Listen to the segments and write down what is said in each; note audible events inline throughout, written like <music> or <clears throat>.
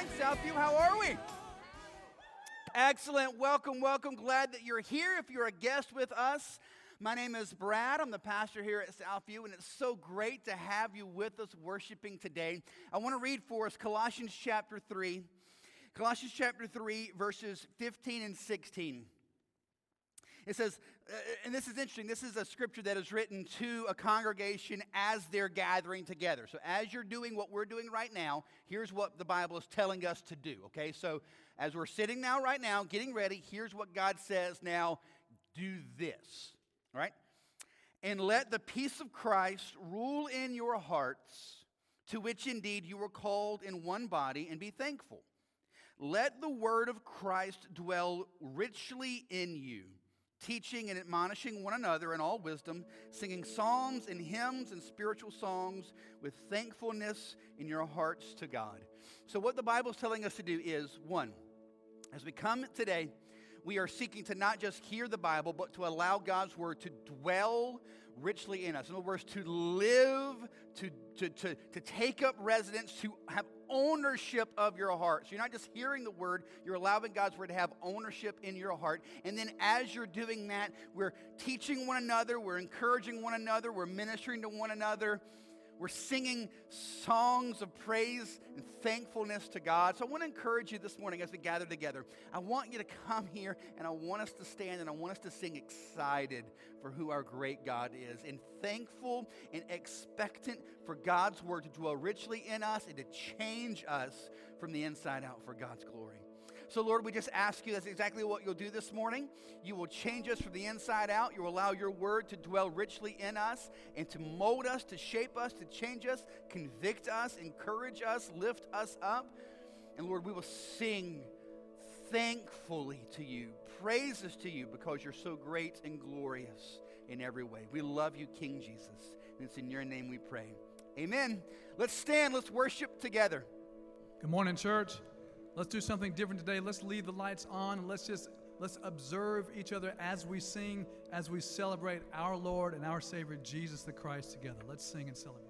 morning, Southview. How are we? Excellent. Welcome, welcome. Glad that you're here. If you're a guest with us, my name is Brad. I'm the pastor here at Southview, and it's so great to have you with us worshiping today. I want to read for us Colossians chapter 3. Colossians chapter 3, verses 15 and 16. It says, Uh, and this is interesting, this is a scripture that is written to a congregation as they're gathering together. So, as you're doing what we're doing right now, here's what the Bible is telling us to do, okay? So, as we're sitting now, right now, getting ready, here's what God says now do this, right? And let the peace of Christ rule in your hearts, to which indeed you were called in one body, and be thankful. Let the word of Christ dwell richly in you teaching and admonishing one another in all wisdom, singing psalms and hymns and spiritual songs with thankfulness in your hearts to God. So, what the Bible is telling us to do is one, as we come today, we are seeking to not just hear the Bible, but to allow God's word to dwell richly in us. In other words, to live, to, to, to, to take up residence, to have ownership of your heart. So you're not just hearing the word, you're allowing God's word to have ownership in your heart. And then as you're doing that, we're teaching one another, we're encouraging one another, we're ministering to one another. We're singing songs of praise and thankfulness to God. So I want to encourage you this morning as we gather together. I want you to come here and I want us to stand and I want us to sing excited for who our great God is and thankful and expectant for God's word to dwell richly in us and to change us from the inside out for God's glory. So, Lord, we just ask you that's exactly what you'll do this morning. You will change us from the inside out. You will allow your word to dwell richly in us and to mold us, to shape us, to change us, convict us, encourage us, lift us up. And Lord, we will sing thankfully to you, praises to you because you're so great and glorious in every way. We love you, King Jesus. And it's in your name we pray. Amen. Let's stand, let's worship together. Good morning, church. Let's do something different today. Let's leave the lights on and let's just let's observe each other as we sing, as we celebrate our Lord and our Savior Jesus the Christ together. Let's sing and celebrate.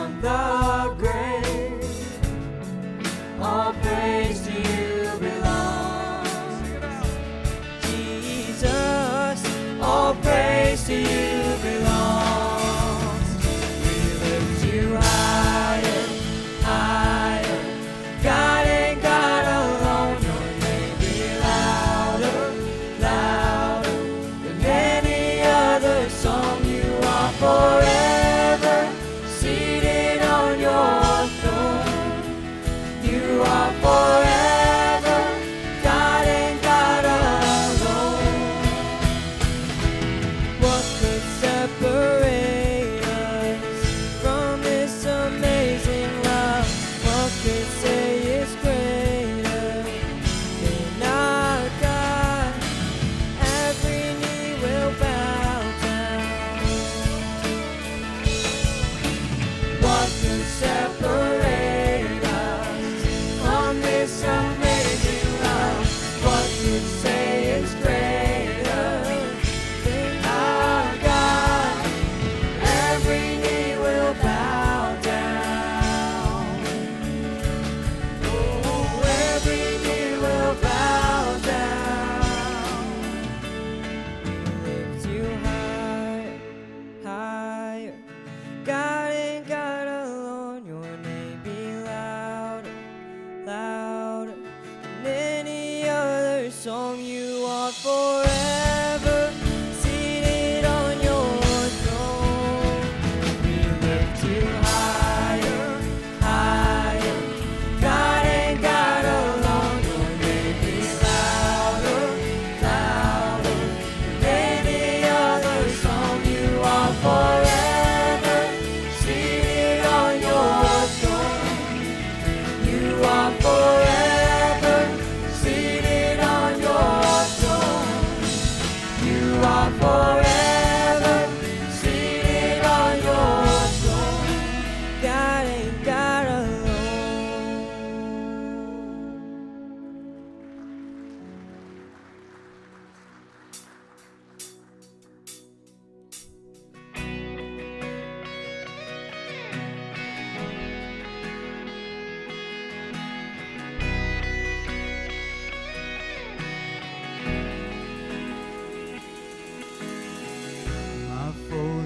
Us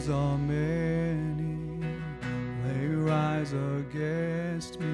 are many, they rise against me,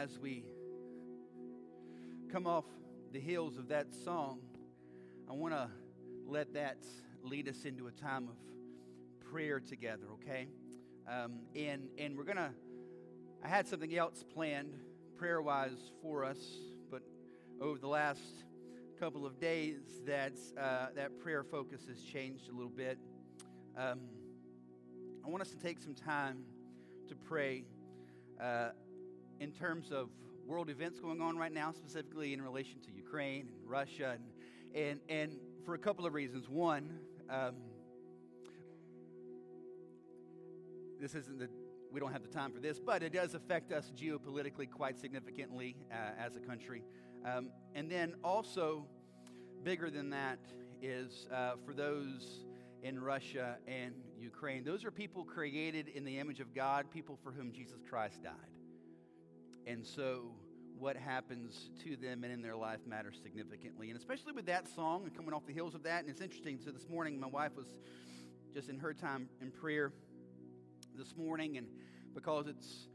as we come off the heels of that song, I want to let that lead us into a time of prayer together, okay? Um, and and we're gonna. I had something else planned, prayer wise, for us, but over the last couple of days, that uh, that prayer focus has changed a little bit. Um, I want us to take some time to pray uh, in terms of world events going on right now, specifically in relation to Ukraine and Russia, and and, and for a couple of reasons. One, um, this isn't the we don't have the time for this, but it does affect us geopolitically quite significantly uh, as a country. Um, and then also, bigger than that is uh, for those in Russia and Ukraine. Those are people created in the image of God, people for whom Jesus Christ died. And so, what happens to them and in their life matters significantly. And especially with that song and coming off the heels of that. And it's interesting. So, this morning, my wife was just in her time in prayer this morning. And because it's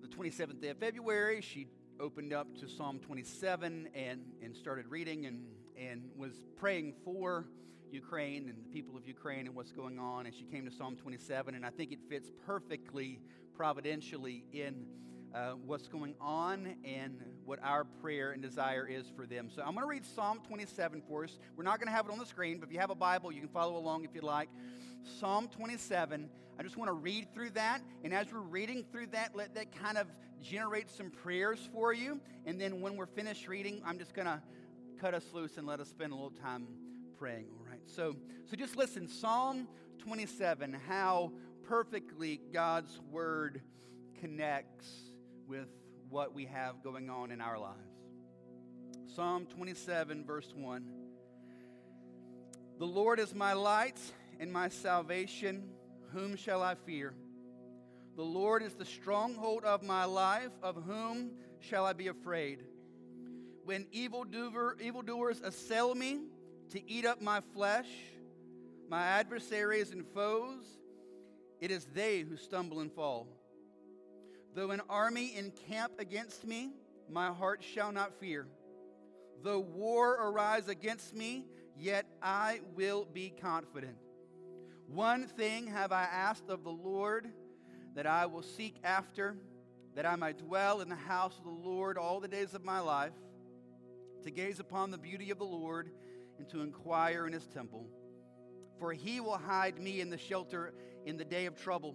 the 27th day of February, she opened up to Psalm 27 and, and started reading and, and was praying for Ukraine and the people of Ukraine and what's going on. And she came to Psalm 27. And I think it fits perfectly, providentially, in uh, what's going on and what our prayer and desire is for them. So I'm going to read Psalm 27 for us. We're not going to have it on the screen, but if you have a Bible, you can follow along if you'd like. Psalm 27. I just want to read through that. And as we're reading through that, let that kind of generate some prayers for you. And then when we're finished reading, I'm just going to cut us loose and let us spend a little time praying. All right. So, so just listen. Psalm 27, how perfectly God's word connects with what we have going on in our lives. Psalm 27, verse 1. The Lord is my light and my salvation. Whom shall I fear? The Lord is the stronghold of my life. Of whom shall I be afraid? When evildoer, evildoers assail me to eat up my flesh, my adversaries and foes, it is they who stumble and fall. Though an army encamp against me, my heart shall not fear. Though war arise against me, yet I will be confident. One thing have I asked of the Lord that I will seek after, that I might dwell in the house of the Lord all the days of my life, to gaze upon the beauty of the Lord and to inquire in his temple. For he will hide me in the shelter in the day of trouble.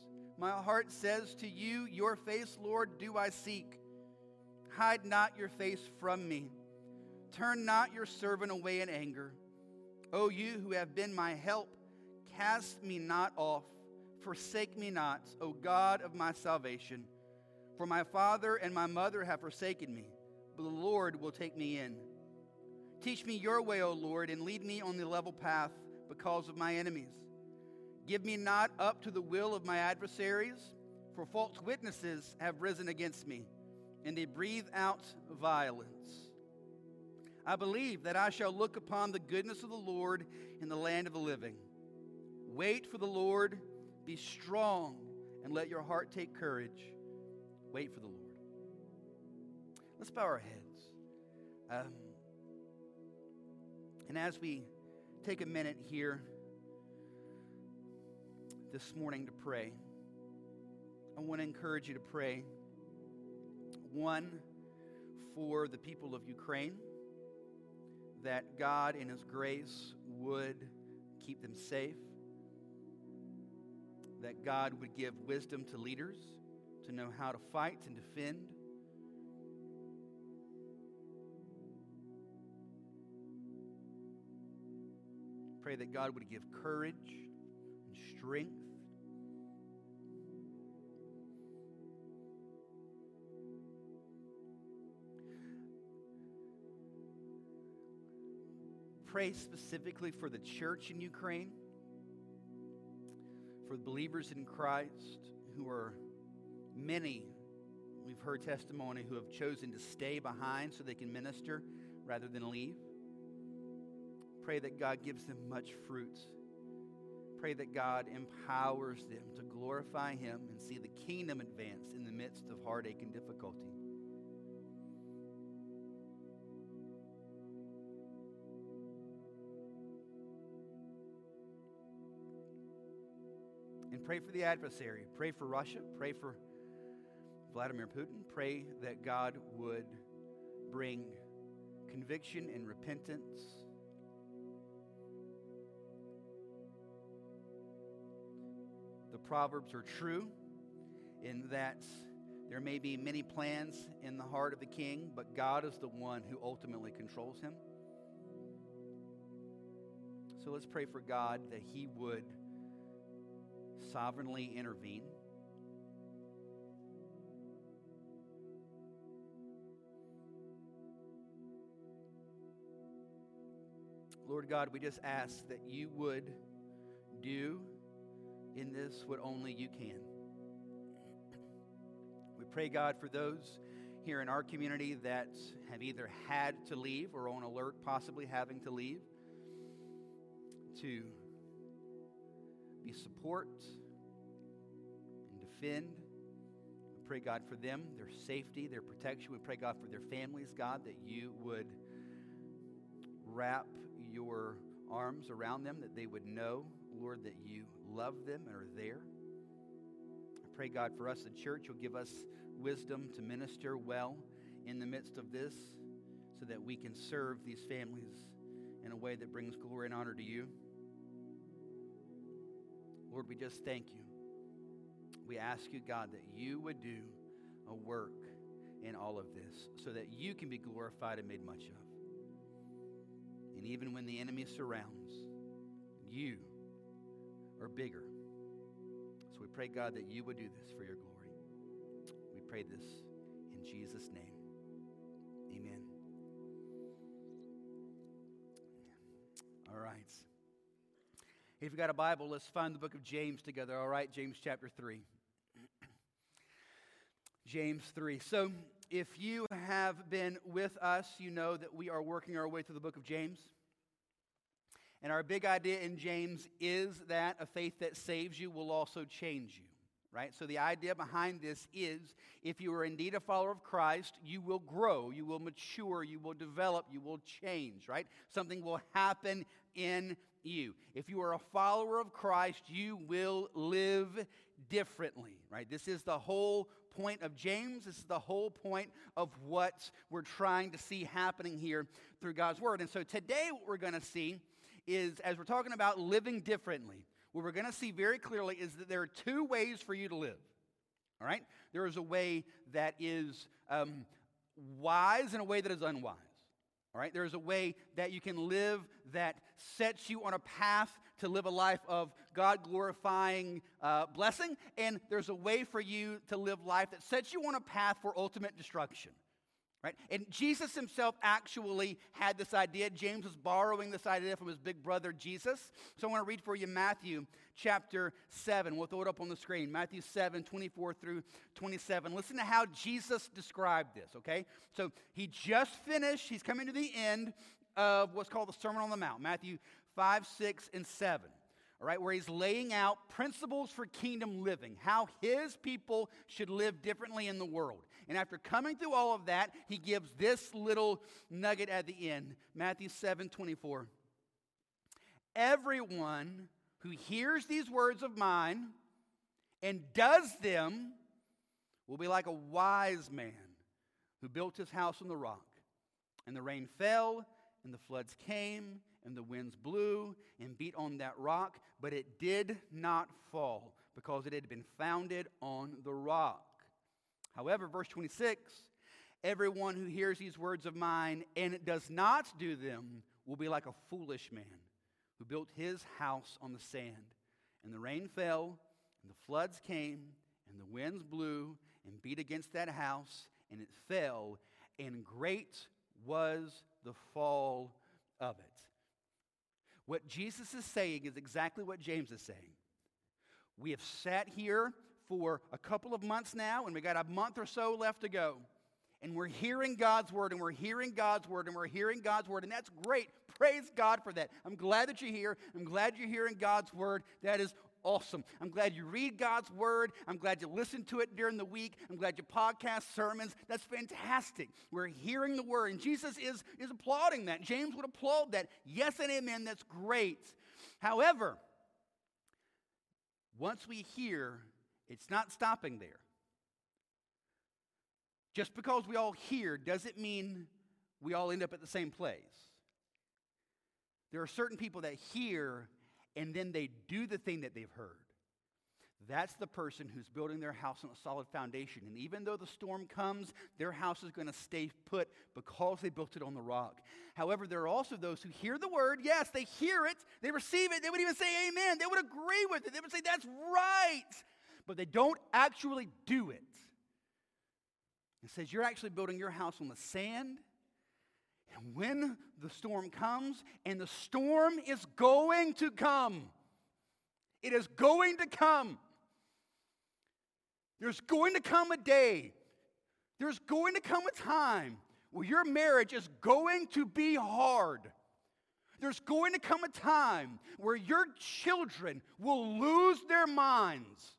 My heart says to you, Your face, Lord, do I seek. Hide not your face from me. Turn not your servant away in anger. O you who have been my help, cast me not off. Forsake me not, O God of my salvation. For my father and my mother have forsaken me, but the Lord will take me in. Teach me your way, O Lord, and lead me on the level path because of my enemies. Give me not up to the will of my adversaries, for false witnesses have risen against me, and they breathe out violence. I believe that I shall look upon the goodness of the Lord in the land of the living. Wait for the Lord, be strong, and let your heart take courage. Wait for the Lord. Let's bow our heads. Um, and as we take a minute here this morning to pray, I want to encourage you to pray. One, for the people of Ukraine, that God in His grace would keep them safe, that God would give wisdom to leaders to know how to fight and defend. Pray that God would give courage and strength. Pray specifically for the church in Ukraine, for the believers in Christ who are many, we've heard testimony, who have chosen to stay behind so they can minister rather than leave. Pray that God gives them much fruit. Pray that God empowers them to glorify Him and see the kingdom advance in the midst of heartache and difficulty. And pray for the adversary. Pray for Russia. Pray for Vladimir Putin. Pray that God would bring conviction and repentance Proverbs are true in that there may be many plans in the heart of the king, but God is the one who ultimately controls him. So let's pray for God that he would sovereignly intervene. Lord God, we just ask that you would do in this what only you can. We pray, God, for those here in our community that have either had to leave or on alert, possibly having to leave, to be support and defend. We pray, God, for them, their safety, their protection. We pray, God, for their families, God, that you would wrap your arms around them, that they would know, Lord, that you love them and are there. I pray, God, for us, the church, you'll give us wisdom to minister well in the midst of this so that we can serve these families in a way that brings glory and honor to you. Lord, we just thank you. We ask you, God, that you would do a work in all of this so that you can be glorified and made much of. And even when the enemy surrounds, you are bigger. So we pray, God, that you would do this for your glory. We pray this in Jesus' name. Amen. All right. If you've got a Bible, let's find the book of James together. All right, James chapter 3. <clears throat> James 3. So, if you have been with us, you know that we are working our way through the book of James. And our big idea in James is that a faith that saves you will also change you, right? So the idea behind this is if you are indeed a follower of Christ, you will grow, you will mature, you will develop, you will change, right? Something will happen in you. If you are a follower of Christ, you will live differently, right? This is the whole point of James. This is the whole point of what we're trying to see happening here through God's Word. And so today, what we're going to see is as we're talking about living differently, what we're going to see very clearly is that there are two ways for you to live. All right? There is a way that is um, wise and a way that is unwise. All right? There's a way that you can live that sets you on a path to live a life of God glorifying uh, blessing, and there's a way for you to live life that sets you on a path for ultimate destruction. Right? And Jesus himself actually had this idea. James was borrowing this idea from his big brother Jesus. So I want to read for you Matthew chapter 7. We'll throw it up on the screen. Matthew 7, 24 through 27. Listen to how Jesus described this, okay? So he just finished, he's coming to the end of what's called the Sermon on the Mount, Matthew 5, 6, and 7 all right, where he's laying out principles for kingdom living, how his people should live differently in the world. And after coming through all of that, he gives this little nugget at the end Matthew 7 24. Everyone who hears these words of mine and does them will be like a wise man who built his house on the rock. And the rain fell, and the floods came, and the winds blew and beat on that rock, but it did not fall because it had been founded on the rock. However, verse 26 everyone who hears these words of mine and does not do them will be like a foolish man who built his house on the sand. And the rain fell, and the floods came, and the winds blew and beat against that house, and it fell, and great was the fall of it. What Jesus is saying is exactly what James is saying. We have sat here for a couple of months now, and we got a month or so left to go. And we're hearing God's word, and we're hearing God's word, and we're hearing God's word, and that's great. Praise God for that. I'm glad that you're here. I'm glad you're hearing God's word. That is awesome. I'm glad you read God's word. I'm glad you listen to it during the week. I'm glad you podcast sermons. That's fantastic. We're hearing the word, and Jesus is, is applauding that. James would applaud that. Yes and amen. That's great. However, once we hear it's not stopping there. Just because we all hear doesn't mean we all end up at the same place. There are certain people that hear and then they do the thing that they've heard. That's the person who's building their house on a solid foundation. And even though the storm comes, their house is going to stay put because they built it on the rock. However, there are also those who hear the word. Yes, they hear it, they receive it, they would even say amen. They would agree with it, they would say, that's right but they don't actually do it. It says you're actually building your house on the sand. And when the storm comes, and the storm is going to come, it is going to come. There's going to come a day, there's going to come a time where your marriage is going to be hard. There's going to come a time where your children will lose their minds.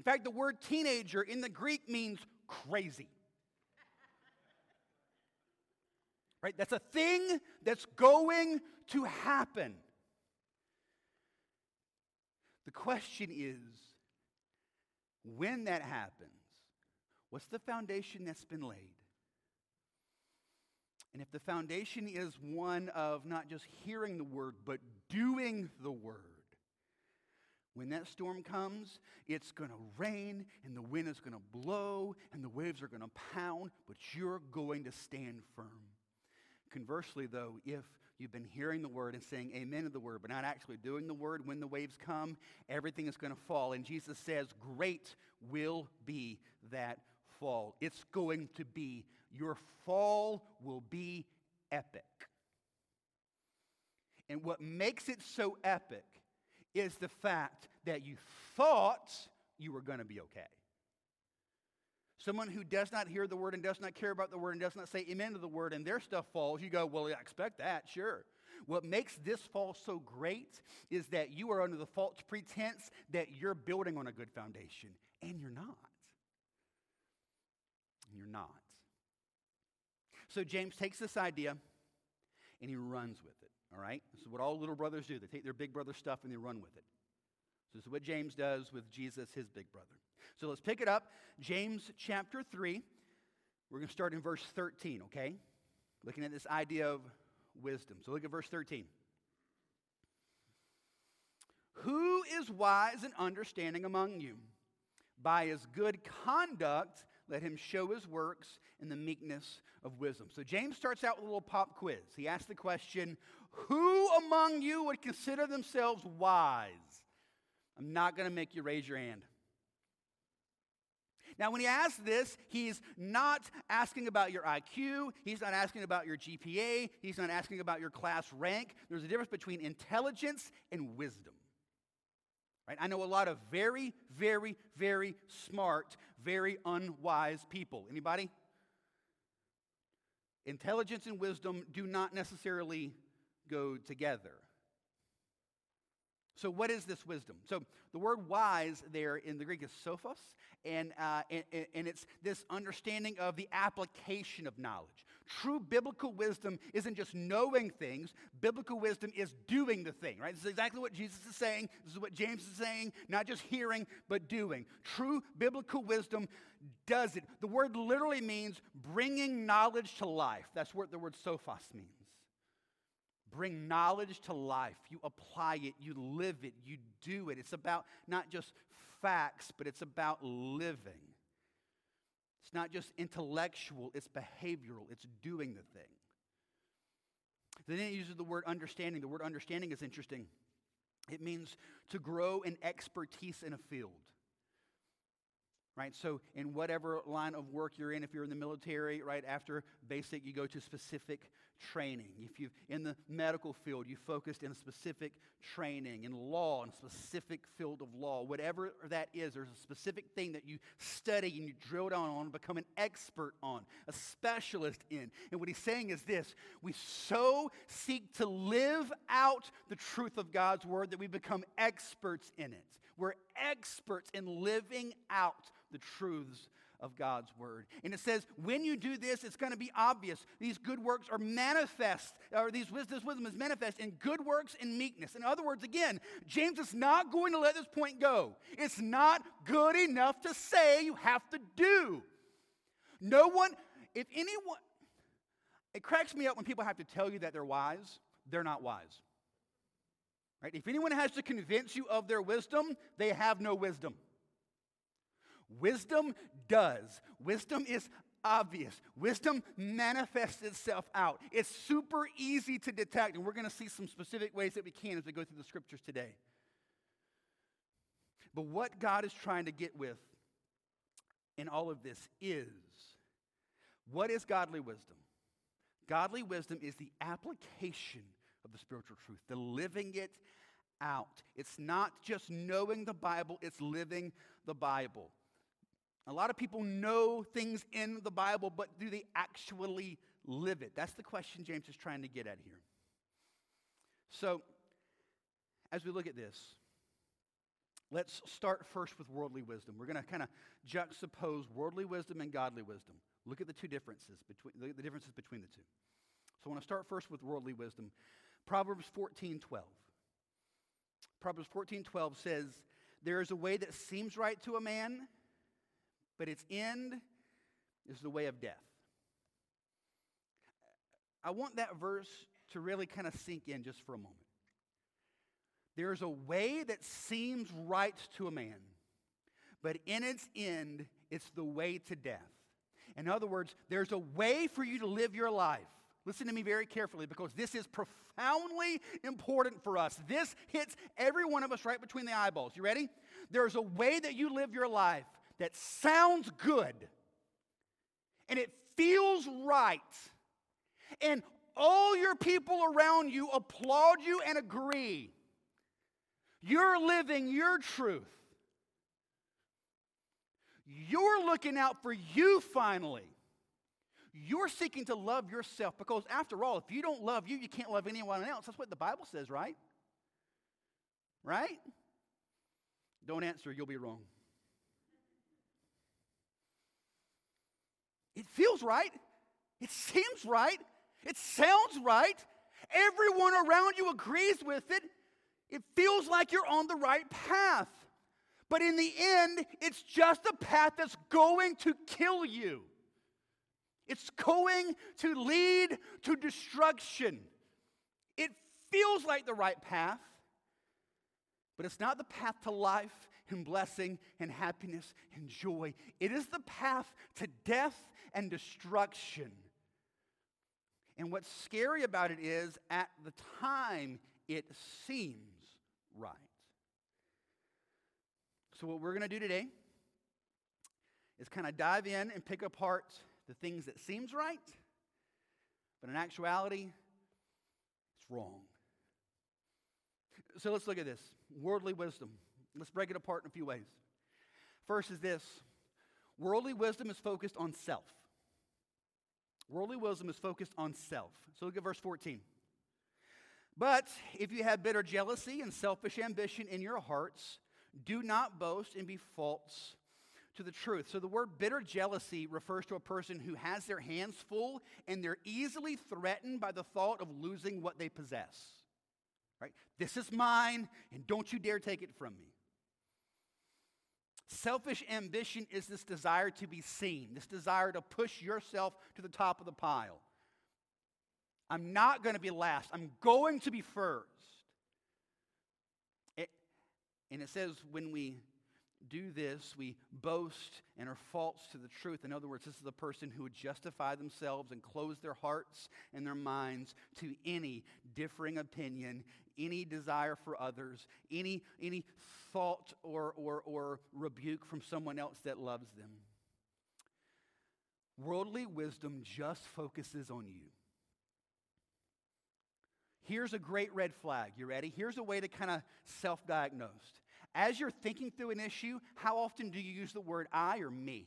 In fact, the word teenager in the Greek means crazy. Right? That's a thing that's going to happen. The question is when that happens, what's the foundation that's been laid? And if the foundation is one of not just hearing the word, but doing the word, When that storm comes, it's going to rain and the wind is going to blow and the waves are going to pound, but you're going to stand firm. Conversely, though, if you've been hearing the word and saying amen to the word, but not actually doing the word, when the waves come, everything is going to fall. And Jesus says, Great will be that fall. It's going to be, your fall will be epic. And what makes it so epic is the fact that you thought you were going to be okay. Someone who does not hear the word and does not care about the word and does not say amen to the word and their stuff falls, you go, well, I expect that, sure. What makes this fall so great is that you are under the false pretense that you're building on a good foundation, and you're not. You're not. So James takes this idea and he runs with it, all right? This is what all little brothers do. They take their big brother stuff and they run with it. So this is what James does with Jesus, his big brother. So let's pick it up. James chapter 3. We're going to start in verse 13, okay? Looking at this idea of wisdom. So look at verse 13. Who is wise and understanding among you? By his good conduct, let him show his works in the meekness of wisdom. So James starts out with a little pop quiz. He asks the question Who among you would consider themselves wise? I'm not going to make you raise your hand. Now, when he asks this, he's not asking about your IQ. He's not asking about your GPA. He's not asking about your class rank. There's a difference between intelligence and wisdom. Right? I know a lot of very, very, very smart, very unwise people. Anybody? Intelligence and wisdom do not necessarily go together. So, what is this wisdom? So, the word wise there in the Greek is sophos, and, uh, and, and it's this understanding of the application of knowledge. True biblical wisdom isn't just knowing things, biblical wisdom is doing the thing, right? This is exactly what Jesus is saying. This is what James is saying, not just hearing, but doing. True biblical wisdom does it. The word literally means bringing knowledge to life. That's what the word sophos means bring knowledge to life. You apply it, you live it, you do it. It's about not just facts, but it's about living. It's not just intellectual, it's behavioral, it's doing the thing. Then it uses the word understanding. The word understanding is interesting. It means to grow in expertise in a field right? So, in whatever line of work you're in, if you're in the military, right, after basic, you go to specific training. If you're in the medical field, you focused in a specific training. In law, in a specific field of law, whatever that is, there's a specific thing that you study and you drill down on, become an expert on, a specialist in. And what he's saying is this we so seek to live out the truth of God's word that we become experts in it. We're experts in living out the truths of God's word. And it says, when you do this, it's going to be obvious. These good works are manifest, or these this wisdom is manifest in good works and meekness. In other words, again, James is not going to let this point go. It's not good enough to say you have to do. No one, if anyone, it cracks me up when people have to tell you that they're wise, they're not wise. Right? If anyone has to convince you of their wisdom, they have no wisdom. Wisdom does. Wisdom is obvious. Wisdom manifests itself out. It's super easy to detect, and we're going to see some specific ways that we can as we go through the scriptures today. But what God is trying to get with in all of this is what is godly wisdom? Godly wisdom is the application of the spiritual truth, the living it out. It's not just knowing the Bible, it's living the Bible. A lot of people know things in the Bible, but do they actually live it? That's the question James is trying to get at here. So, as we look at this, let's start first with worldly wisdom. We're going to kind of juxtapose worldly wisdom and godly wisdom. Look at the two differences between the differences between the two. So I want to start first with worldly wisdom. Proverbs 14:12. Proverbs 14:12 says, "There is a way that seems right to a man, but its end is the way of death. I want that verse to really kind of sink in just for a moment. There's a way that seems right to a man, but in its end, it's the way to death. In other words, there's a way for you to live your life. Listen to me very carefully because this is profoundly important for us. This hits every one of us right between the eyeballs. You ready? There's a way that you live your life that sounds good and it feels right. And all your people around you applaud you and agree. You're living your truth. You're looking out for you finally. You're seeking to love yourself because, after all, if you don't love you, you can't love anyone else. That's what the Bible says, right? Right? Don't answer, you'll be wrong. It feels right. It seems right. It sounds right. Everyone around you agrees with it. It feels like you're on the right path. But in the end, it's just a path that's going to kill you. It's going to lead to destruction. It feels like the right path, but it's not the path to life and blessing and happiness and joy. It is the path to death and destruction. And what's scary about it is, at the time, it seems right. So, what we're going to do today is kind of dive in and pick apart the things that seems right, but in actuality, it's wrong. So let's look at this worldly wisdom. Let's break it apart in a few ways. First is this worldly wisdom is focused on self. Worldly wisdom is focused on self. So look at verse 14. But if you have bitter jealousy and selfish ambition in your hearts, do not boast and be false to the truth. So the word bitter jealousy refers to a person who has their hands full and they're easily threatened by the thought of losing what they possess. Right? This is mine and don't you dare take it from me. Selfish ambition is this desire to be seen, this desire to push yourself to the top of the pile. I'm not going to be last. I'm going to be first. And it says when we do this, we boast and are false to the truth. In other words, this is the person who would justify themselves and close their hearts and their minds to any differing opinion, any desire for others, any, any thought or, or, or rebuke from someone else that loves them. Worldly wisdom just focuses on you. Here's a great red flag. You ready? Here's a way to kind of self diagnose. As you're thinking through an issue, how often do you use the word I or me?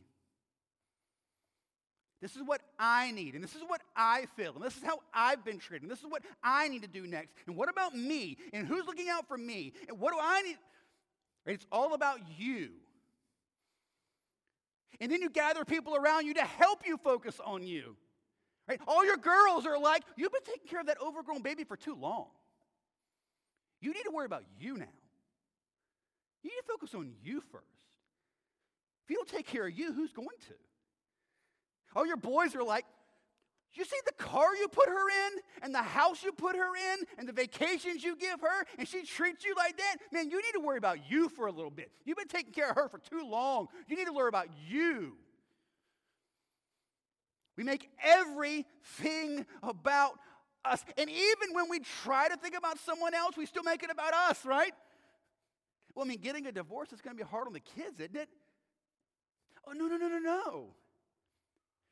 This is what I need, and this is what I feel, and this is how I've been treated, and this is what I need to do next. And what about me? And who's looking out for me? And what do I need? It's all about you. And then you gather people around you to help you focus on you. Right? All your girls are like, you've been taking care of that overgrown baby for too long. You need to worry about you now. You need to focus on you first. If you don't take care of you, who's going to? All your boys are like, you see the car you put her in, and the house you put her in, and the vacations you give her, and she treats you like that? Man, you need to worry about you for a little bit. You've been taking care of her for too long. You need to learn about you. We make everything about us. And even when we try to think about someone else, we still make it about us, right? Well, I mean, getting a divorce is going to be hard on the kids, isn't it? Oh, no, no, no, no, no.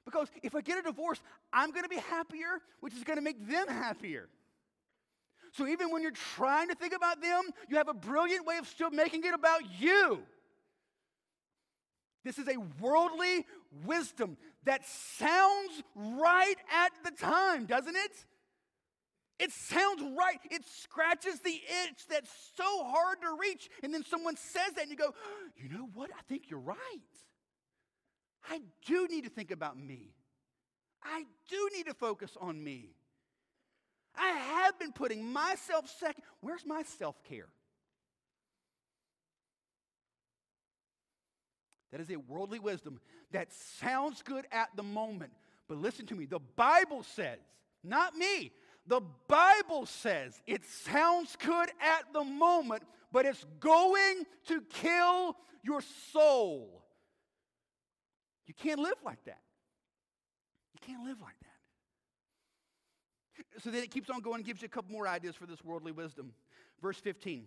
Because if I get a divorce, I'm going to be happier, which is going to make them happier. So even when you're trying to think about them, you have a brilliant way of still making it about you. This is a worldly wisdom that sounds right at the time, doesn't it? It sounds right. It scratches the itch that's so hard to reach. And then someone says that, and you go, you know what? I think you're right. I do need to think about me. I do need to focus on me. I have been putting myself second. Where's my self care? That is a worldly wisdom that sounds good at the moment. But listen to me the Bible says, not me, The Bible says it sounds good at the moment, but it's going to kill your soul. You can't live like that. You can't live like that. So then it keeps on going and gives you a couple more ideas for this worldly wisdom. Verse 15.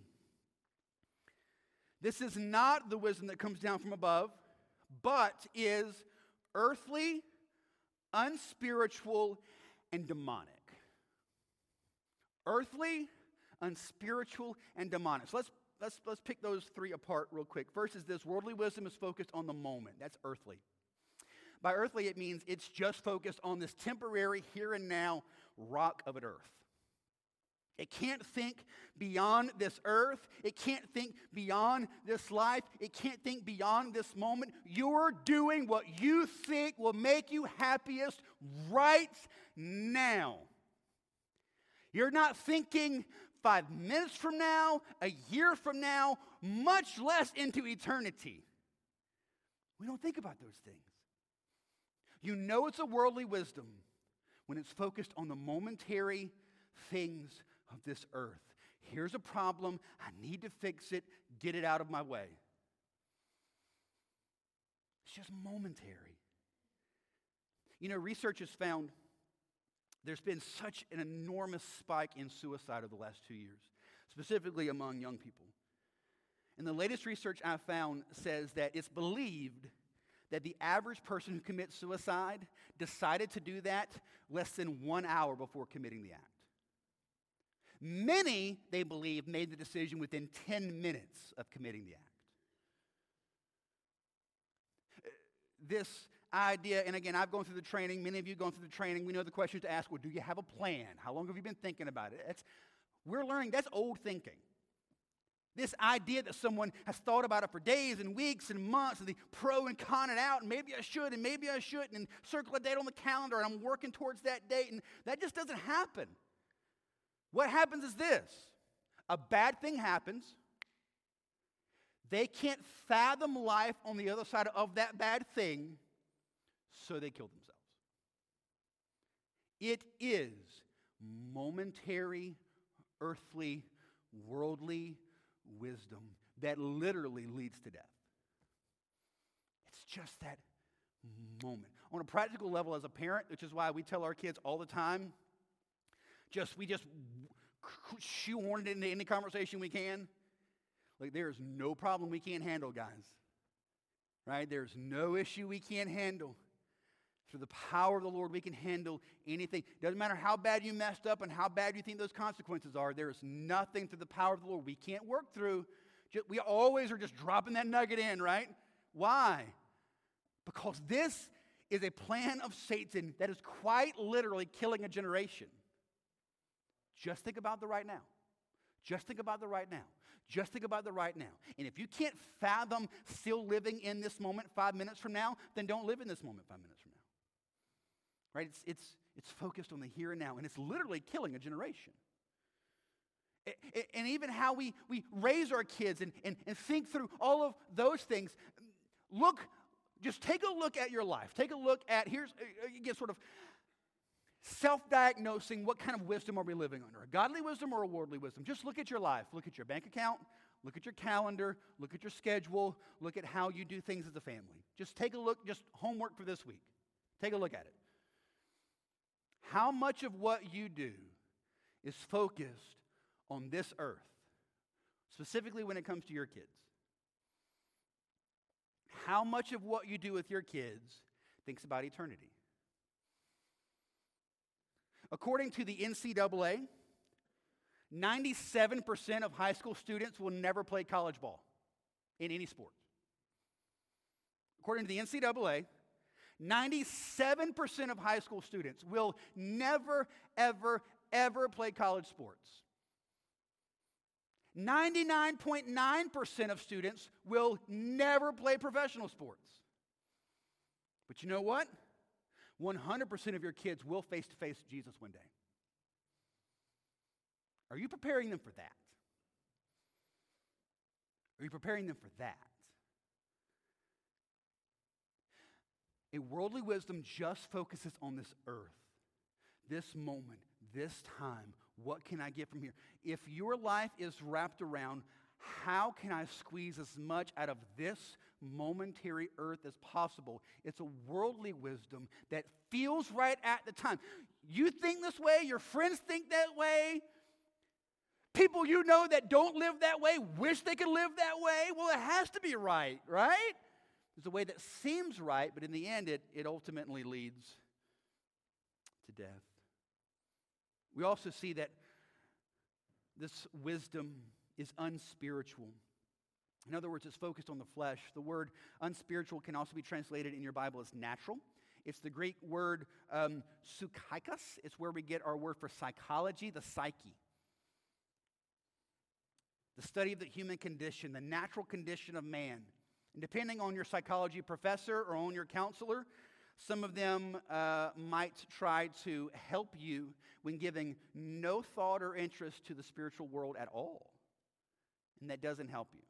This is not the wisdom that comes down from above, but is earthly, unspiritual, and demonic. Earthly, unspiritual, and demonic. So let's, let's, let's pick those three apart real quick. First is this worldly wisdom is focused on the moment. That's earthly. By earthly, it means it's just focused on this temporary, here and now rock of an earth. It can't think beyond this earth. It can't think beyond this life. It can't think beyond this moment. You're doing what you think will make you happiest right now. You're not thinking five minutes from now, a year from now, much less into eternity. We don't think about those things. You know it's a worldly wisdom when it's focused on the momentary things of this earth. Here's a problem. I need to fix it. Get it out of my way. It's just momentary. You know, research has found there's been such an enormous spike in suicide over the last two years, specifically among young people. And the latest research I found says that it's believed that the average person who commits suicide decided to do that less than one hour before committing the act. Many, they believe, made the decision within 10 minutes of committing the act. Uh, this idea, and again, I've gone through the training, many of you gone through the training. We know the questions to ask well, do you have a plan? How long have you been thinking about it? That's, we're learning that's old thinking. This idea that someone has thought about it for days and weeks and months and the pro and con it out, and maybe I should and maybe I shouldn't, and circle a date on the calendar and I'm working towards that date, and that just doesn't happen. What happens is this a bad thing happens. They can't fathom life on the other side of that bad thing, so they kill themselves. It is momentary, earthly, worldly wisdom that literally leads to death. It's just that moment. On a practical level, as a parent, which is why we tell our kids all the time, just we just shoehorn it into any conversation we can. Like there's no problem we can't handle, guys. Right? There's no issue we can't handle. Through the power of the Lord, we can handle anything. Doesn't matter how bad you messed up and how bad you think those consequences are. There is nothing through the power of the Lord we can't work through. We always are just dropping that nugget in, right? Why? Because this is a plan of Satan that is quite literally killing a generation. Just think about the right now. Just think about the right now. Just think about the right now. And if you can't fathom still living in this moment five minutes from now, then don't live in this moment five minutes from now. Right? It's, it's, it's focused on the here and now, and it's literally killing a generation. And even how we, we raise our kids and, and, and think through all of those things. Look, just take a look at your life. Take a look at, here's, again, uh, sort of self diagnosing what kind of wisdom are we living under? A godly wisdom or a worldly wisdom? Just look at your life. Look at your bank account. Look at your calendar. Look at your schedule. Look at how you do things as a family. Just take a look, just homework for this week. Take a look at it. How much of what you do is focused on this earth, specifically when it comes to your kids? How much of what you do with your kids thinks about eternity? According to the NCAA, 97% of high school students will never play college ball in any sport. According to the NCAA, 97% of high school students will never, ever, ever play college sports. 99.9% of students will never play professional sports. But you know what? 100% of your kids will face to face Jesus one day. Are you preparing them for that? Are you preparing them for that? A worldly wisdom just focuses on this earth, this moment, this time, what can I get from here? If your life is wrapped around how can I squeeze as much out of this momentary earth as possible? It's a worldly wisdom that feels right at the time. You think this way, your friends think that way. People you know that don't live that way wish they could live that way. Well, it has to be right, right? There's a way that seems right, but in the end, it, it ultimately leads to death. We also see that this wisdom is unspiritual. In other words, it's focused on the flesh. The word unspiritual can also be translated in your Bible as natural. It's the Greek word um, psychikos. It's where we get our word for psychology, the psyche. The study of the human condition, the natural condition of man. And depending on your psychology professor or on your counselor, some of them uh, might try to help you when giving no thought or interest to the spiritual world at all and that doesn't help you.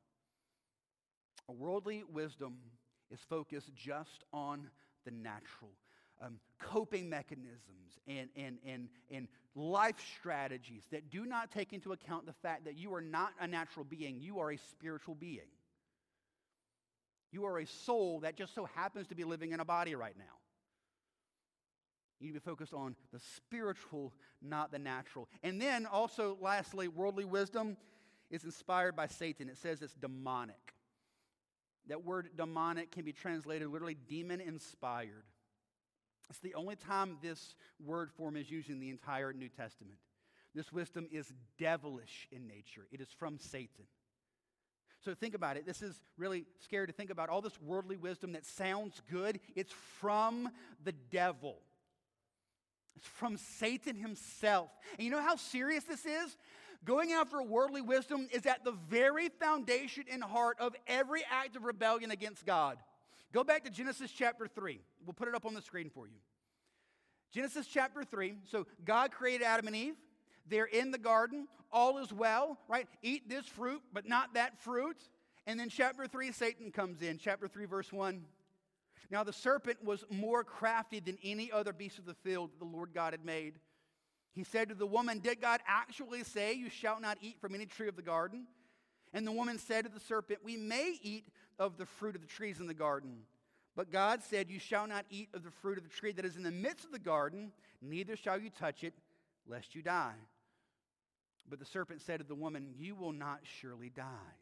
A worldly wisdom is focused just on the natural. Um, coping mechanisms and, and, and, and life strategies that do not take into account the fact that you are not a natural being, you are a spiritual being. You are a soul that just so happens to be living in a body right now. You need to be focused on the spiritual, not the natural. And then also, lastly, worldly wisdom is inspired by Satan. It says it's demonic. That word demonic can be translated literally demon inspired. It's the only time this word form is used in the entire New Testament. This wisdom is devilish in nature, it is from Satan. So think about it. This is really scary to think about. All this worldly wisdom that sounds good, it's from the devil. It's from Satan himself. And you know how serious this is? Going after worldly wisdom is at the very foundation and heart of every act of rebellion against God. Go back to Genesis chapter 3. We'll put it up on the screen for you. Genesis chapter 3. So God created Adam and Eve. They're in the garden. All is well, right? Eat this fruit, but not that fruit. And then chapter 3, Satan comes in. Chapter 3, verse 1. Now the serpent was more crafty than any other beast of the field that the Lord God had made. He said to the woman, Did God actually say, You shall not eat from any tree of the garden? And the woman said to the serpent, We may eat of the fruit of the trees in the garden. But God said, You shall not eat of the fruit of the tree that is in the midst of the garden, neither shall you touch it, lest you die. But the serpent said to the woman, You will not surely die.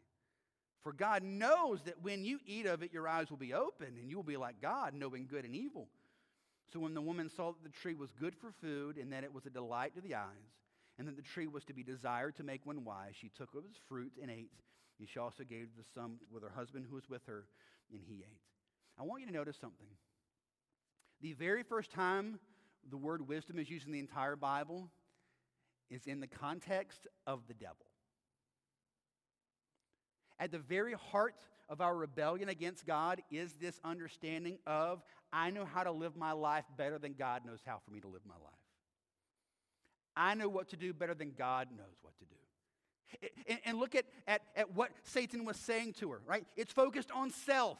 For God knows that when you eat of it, your eyes will be open, and you will be like God, knowing good and evil. So when the woman saw that the tree was good for food and that it was a delight to the eyes, and that the tree was to be desired to make one wise, she took of its fruit and ate. And she also gave the some with her husband who was with her, and he ate. I want you to notice something. The very first time the word wisdom is used in the entire Bible is in the context of the devil. At the very heart of our rebellion against God is this understanding of I know how to live my life better than God knows how for me to live my life. I know what to do better than God knows what to do. And, and look at, at, at what Satan was saying to her, right? It's focused on self.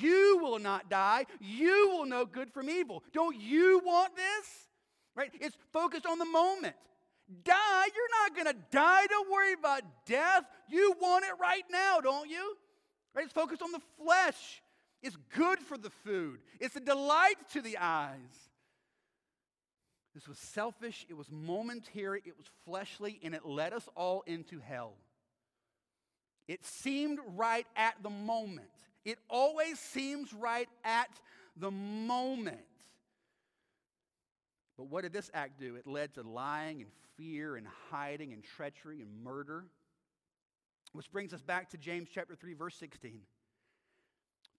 You will not die. You will know good from evil. Don't you want this? Right? It's focused on the moment. Die. You're not going to die. Don't worry about death. You want it right now, don't you? Right? It's focused on the flesh. It's good for the food, it's a delight to the eyes. This was selfish, it was momentary, it was fleshly, and it led us all into hell. It seemed right at the moment. It always seems right at the moment. But what did this act do? It led to lying and fear and hiding and treachery and murder. Which brings us back to James chapter 3 verse 16.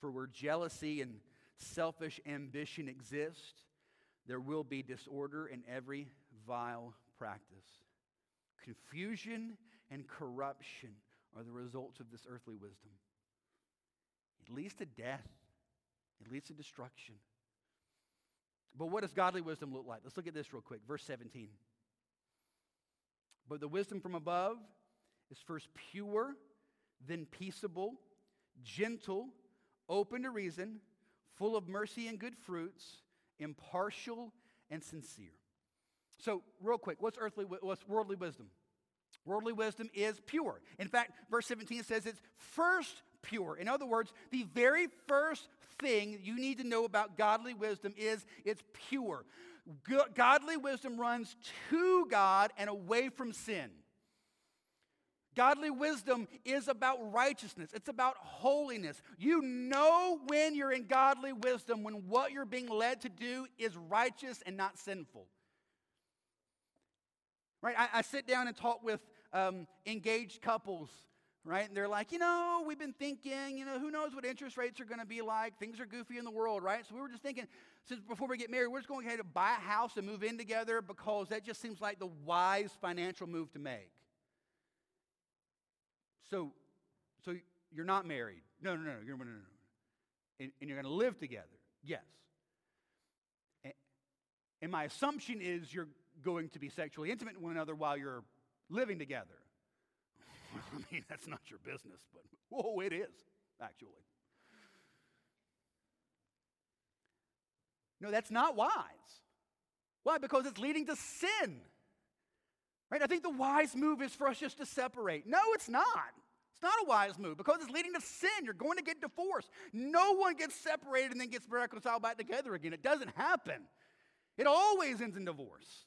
For where jealousy and selfish ambition exist, there will be disorder in every vile practice. Confusion and corruption are the results of this earthly wisdom. It leads to death, it leads to destruction. But what does godly wisdom look like? Let's look at this real quick. Verse 17. But the wisdom from above is first pure, then peaceable, gentle, open to reason, full of mercy and good fruits, impartial and sincere. So, real quick, what's earthly, what's worldly wisdom? Worldly wisdom is pure. In fact, verse 17 says it's first pure. In other words, the very first thing you need to know about godly wisdom is it's pure. Godly wisdom runs to God and away from sin. Godly wisdom is about righteousness. It's about holiness. You know when you're in godly wisdom when what you're being led to do is righteous and not sinful. Right? I, I sit down and talk with um, engaged couples, right? And they're like, you know, we've been thinking, you know, who knows what interest rates are going to be like? Things are goofy in the world, right? So we were just thinking, since before we get married, we're just going ahead to buy a house and move in together because that just seems like the wise financial move to make. So, so you're not married? No, no, no, no, no, no. And, and you're going to live together? Yes. And, and my assumption is you're going to be sexually intimate with one another while you're living together. <laughs> I mean, that's not your business, but whoa, it is, actually. No, that's not wise. Why? Because it's leading to sin. Right? I think the wise move is for us just to separate. No, it's not. It's not a wise move because it's leading to sin. You're going to get divorced. No one gets separated and then gets reconciled back together again. It doesn't happen. It always ends in divorce.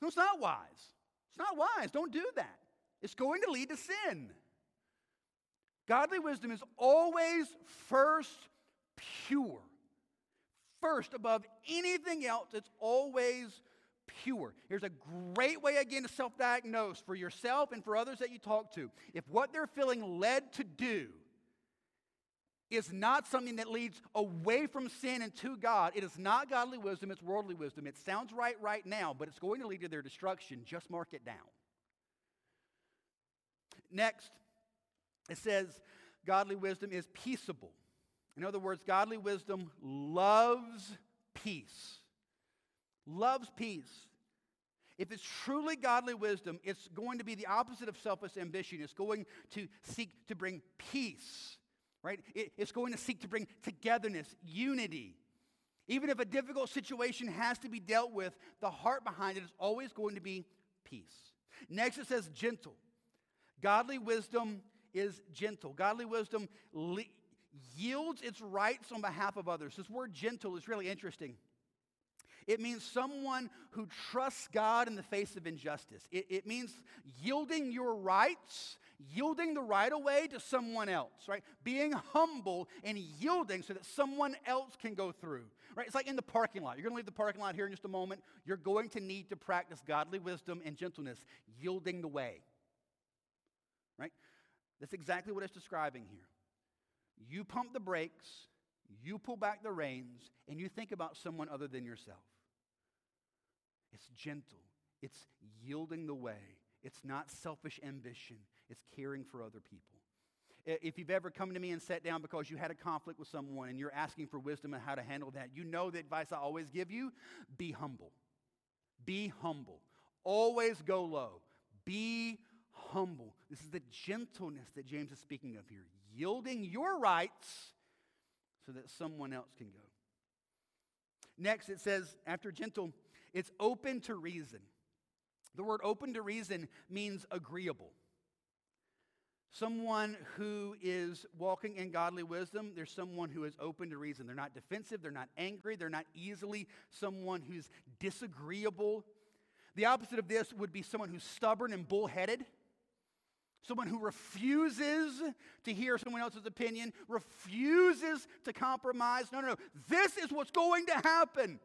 So it's not wise. It's not wise. Don't do that. It's going to lead to sin. Godly wisdom is always first pure. First, above anything else, it's always pure. Here's a great way, again, to self diagnose for yourself and for others that you talk to. If what they're feeling led to do is not something that leads away from sin and to God, it is not godly wisdom, it's worldly wisdom. It sounds right right now, but it's going to lead to their destruction. Just mark it down. Next, it says godly wisdom is peaceable. In other words, godly wisdom loves peace. Loves peace. If it's truly godly wisdom, it's going to be the opposite of selfish ambition. It's going to seek to bring peace, right? It's going to seek to bring togetherness, unity. Even if a difficult situation has to be dealt with, the heart behind it is always going to be peace. Next, it says gentle. Godly wisdom is gentle. Godly wisdom le- yields its rights on behalf of others. This word gentle is really interesting. It means someone who trusts God in the face of injustice. It, it, means yielding your rights, yielding the right of way to someone else, right? Being humble and yielding so that someone else can go through, right? It's like in the parking lot. You're going to leave the parking lot here in just a moment. You're going to need to practice godly wisdom and gentleness, yielding the way. That's exactly what it's describing here. You pump the brakes, you pull back the reins, and you think about someone other than yourself. It's gentle, it's yielding the way, it's not selfish ambition, it's caring for other people. If you've ever come to me and sat down because you had a conflict with someone and you're asking for wisdom on how to handle that, you know the advice I always give you be humble. Be humble. Always go low. Be humble. This is the gentleness that James is speaking of here, yielding your rights so that someone else can go. Next, it says, after gentle, it's open to reason. The word open to reason means agreeable. Someone who is walking in godly wisdom, there's someone who is open to reason. They're not defensive, they're not angry, they're not easily someone who's disagreeable. The opposite of this would be someone who's stubborn and bullheaded. Someone who refuses to hear someone else's opinion, refuses to compromise. No, no, no. This is what's going to happen.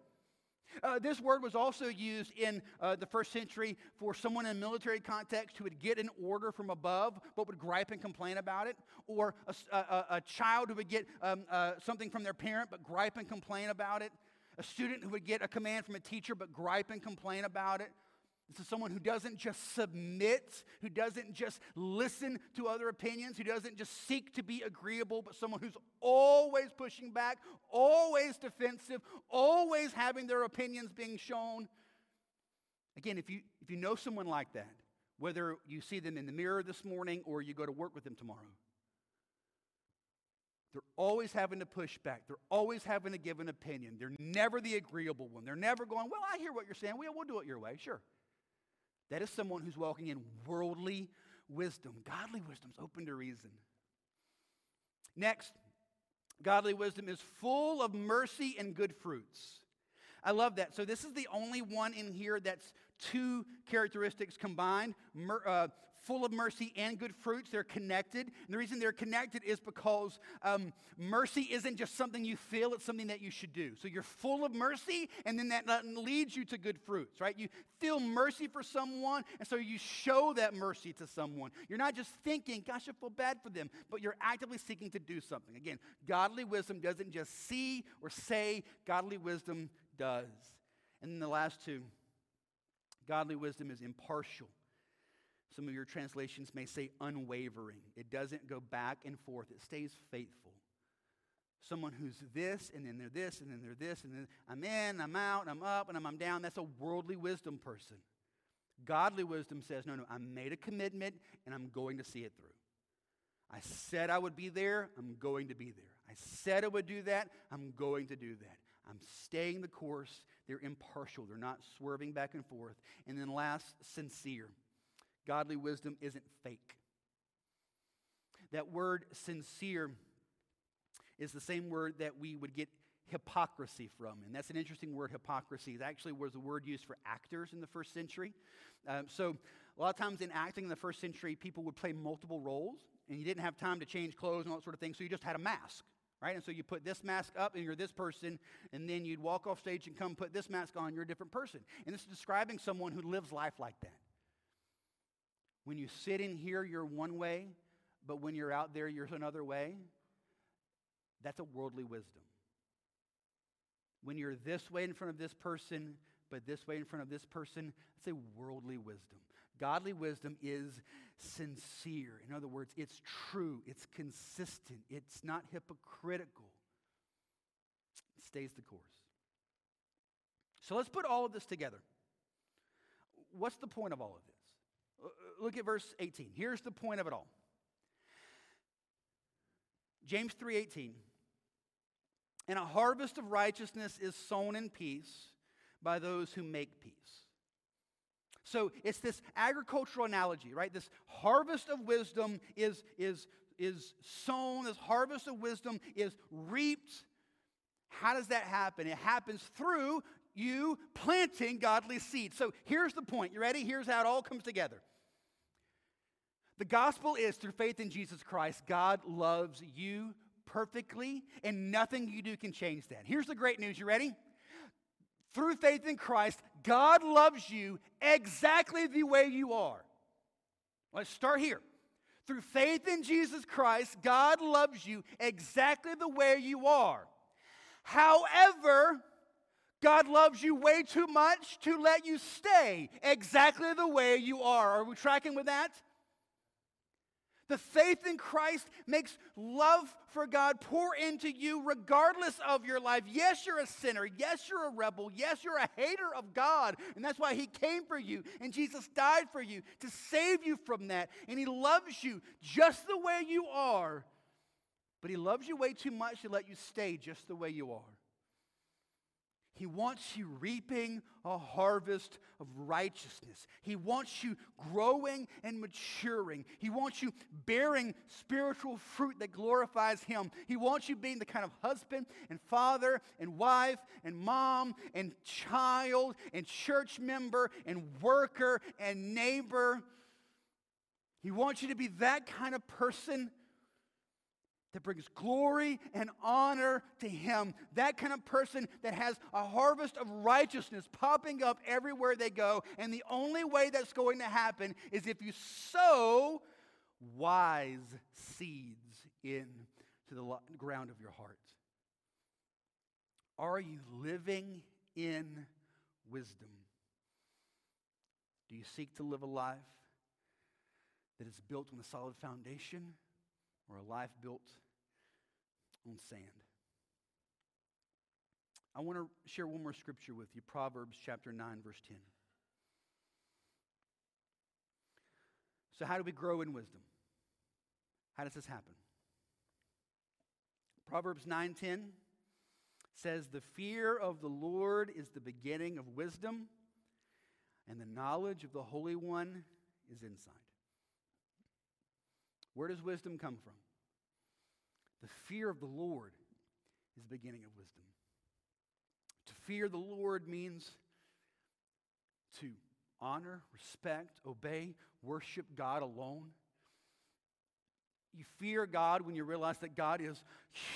Uh, this word was also used in uh, the first century for someone in a military context who would get an order from above but would gripe and complain about it, or a, a, a child who would get um, uh, something from their parent but gripe and complain about it, a student who would get a command from a teacher but gripe and complain about it, this is someone who doesn't just submit, who doesn't just listen to other opinions, who doesn't just seek to be agreeable, but someone who's always pushing back, always defensive, always having their opinions being shown. Again, if you, if you know someone like that, whether you see them in the mirror this morning or you go to work with them tomorrow, They're always having to push back. They're always having to give an opinion. They're never the agreeable one. They're never going, Well, I hear what you're saying. We'll, we'll do it your way. Sure. That is someone who's walking in worldly wisdom. Godly wisdom's open to reason. Next, godly wisdom is full of mercy and good fruits. I love that. So, this is the only one in here that's two characteristics combined mer- uh, full of mercy and good fruits. They're connected. And the reason they're connected is because um, mercy isn't just something you feel, it's something that you should do. So you're full of mercy, and then that leads you to good fruits, right? You feel mercy for someone, and so you show that mercy to someone. You're not just thinking, gosh, I feel bad for them, but you're actively seeking to do something. Again, godly wisdom doesn't just see or say, godly wisdom does. And then the last two godly wisdom is impartial. Some of your translations may say unwavering. It doesn't go back and forth, it stays faithful. Someone who's this, and then they're this, and then they're this, and then I'm in, I'm out, I'm up, and I'm, I'm down. That's a worldly wisdom person. Godly wisdom says, no, no, I made a commitment, and I'm going to see it through. I said I would be there, I'm going to be there. I said I would do that, I'm going to do that. I'm staying the course. They're impartial, they're not swerving back and forth. And then last, sincere. Godly wisdom isn't fake. That word sincere is the same word that we would get hypocrisy from. And that's an interesting word, hypocrisy. It actually was a word used for actors in the first century. Um, so, a lot of times in acting in the first century, people would play multiple roles, and you didn't have time to change clothes and all that sort of thing, so you just had a mask. Right? And so you put this mask up and you're this person, and then you'd walk off stage and come put this mask on, you're a different person. And this is describing someone who lives life like that. When you sit in here, you're one way, but when you're out there, you're another way. That's a worldly wisdom. When you're this way in front of this person, but this way in front of this person, that's a worldly wisdom. Godly wisdom is sincere. In other words, it's true, it's consistent, it's not hypocritical. It stays the course. So let's put all of this together. What's the point of all of this? Uh, look at verse 18. Here's the point of it all. James 3:18. And a harvest of righteousness is sown in peace by those who make peace. So it's this agricultural analogy, right? This harvest of wisdom is, is, is sown, this harvest of wisdom is reaped. How does that happen? It happens through you planting godly seed. So here's the point. You ready? Here's how it all comes together. The gospel is through faith in Jesus Christ, God loves you perfectly, and nothing you do can change that. Here's the great news. You ready? Through faith in Christ, God loves you exactly the way you are. Let's start here. Through faith in Jesus Christ, God loves you exactly the way you are. However, God loves you way too much to let you stay exactly the way you are. Are we tracking with that? The faith in Christ makes love for God pour into you regardless of your life. Yes, you're a sinner. Yes, you're a rebel. Yes, you're a hater of God. And that's why He came for you. And Jesus died for you to save you from that. And He loves you just the way you are. But He loves you way too much to let you stay just the way you are. He wants you reaping a harvest of righteousness. He wants you growing and maturing. He wants you bearing spiritual fruit that glorifies Him. He wants you being the kind of husband and father and wife and mom and child and church member and worker and neighbor. He wants you to be that kind of person that brings glory and honor to Him. That kind of person that has a harvest of righteousness popping up everywhere they go. And the only way that's going to happen is if you sow wise seeds into the ground of your heart. Are you living in wisdom? Do you seek to live a life that is built on a solid foundation? or a life built on sand. I want to share one more scripture with you Proverbs chapter 9, verse 10. So, how do we grow in wisdom? How does this happen? Proverbs 9:10 says, "The fear of the Lord is the beginning of wisdom, and the knowledge of the Holy One is insight." Where does wisdom come from? The fear of the Lord is the beginning of wisdom. To fear the Lord means to honor, respect, obey, worship God alone. You fear God when you realize that God is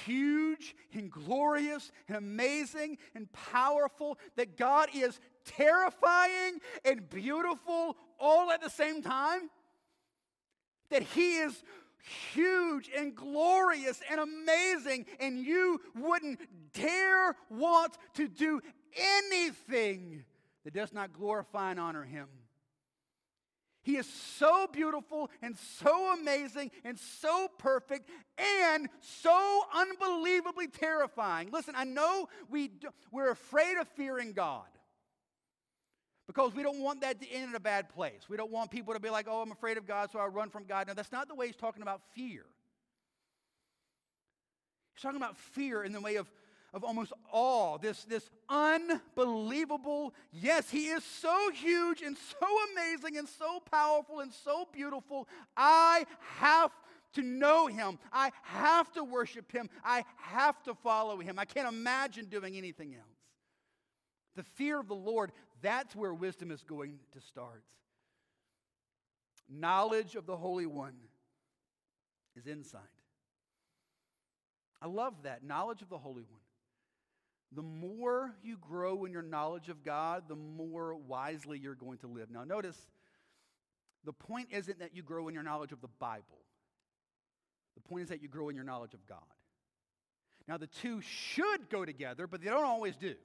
huge and glorious and amazing and powerful, that God is terrifying and beautiful all at the same time, that He is huge and glorious and amazing, and you wouldn't dare want to do anything that does not glorify and honor Him. He is so beautiful and so amazing and so perfect and so unbelievably terrifying. Listen, I know we do, we're afraid of fearing God because we don't want that to end in a bad place. We don't want people to be like, oh, I'm afraid of God, so I run from God. No, that's not the way he's talking about fear. He's talking about fear in the way of of almost awe, this, this unbelievable, yes, he is so huge and so amazing and so powerful and so beautiful. I have to know him. I have to worship him. I have to follow him. I can't imagine doing anything else. The fear of the Lord, that's where wisdom is going to start. Knowledge of the Holy One is insight. I love that. Knowledge of the Holy One the more you grow in your knowledge of God, the more wisely you're going to live. Now, notice the point isn't that you grow in your knowledge of the Bible, the point is that you grow in your knowledge of God. Now, the two should go together, but they don't always do.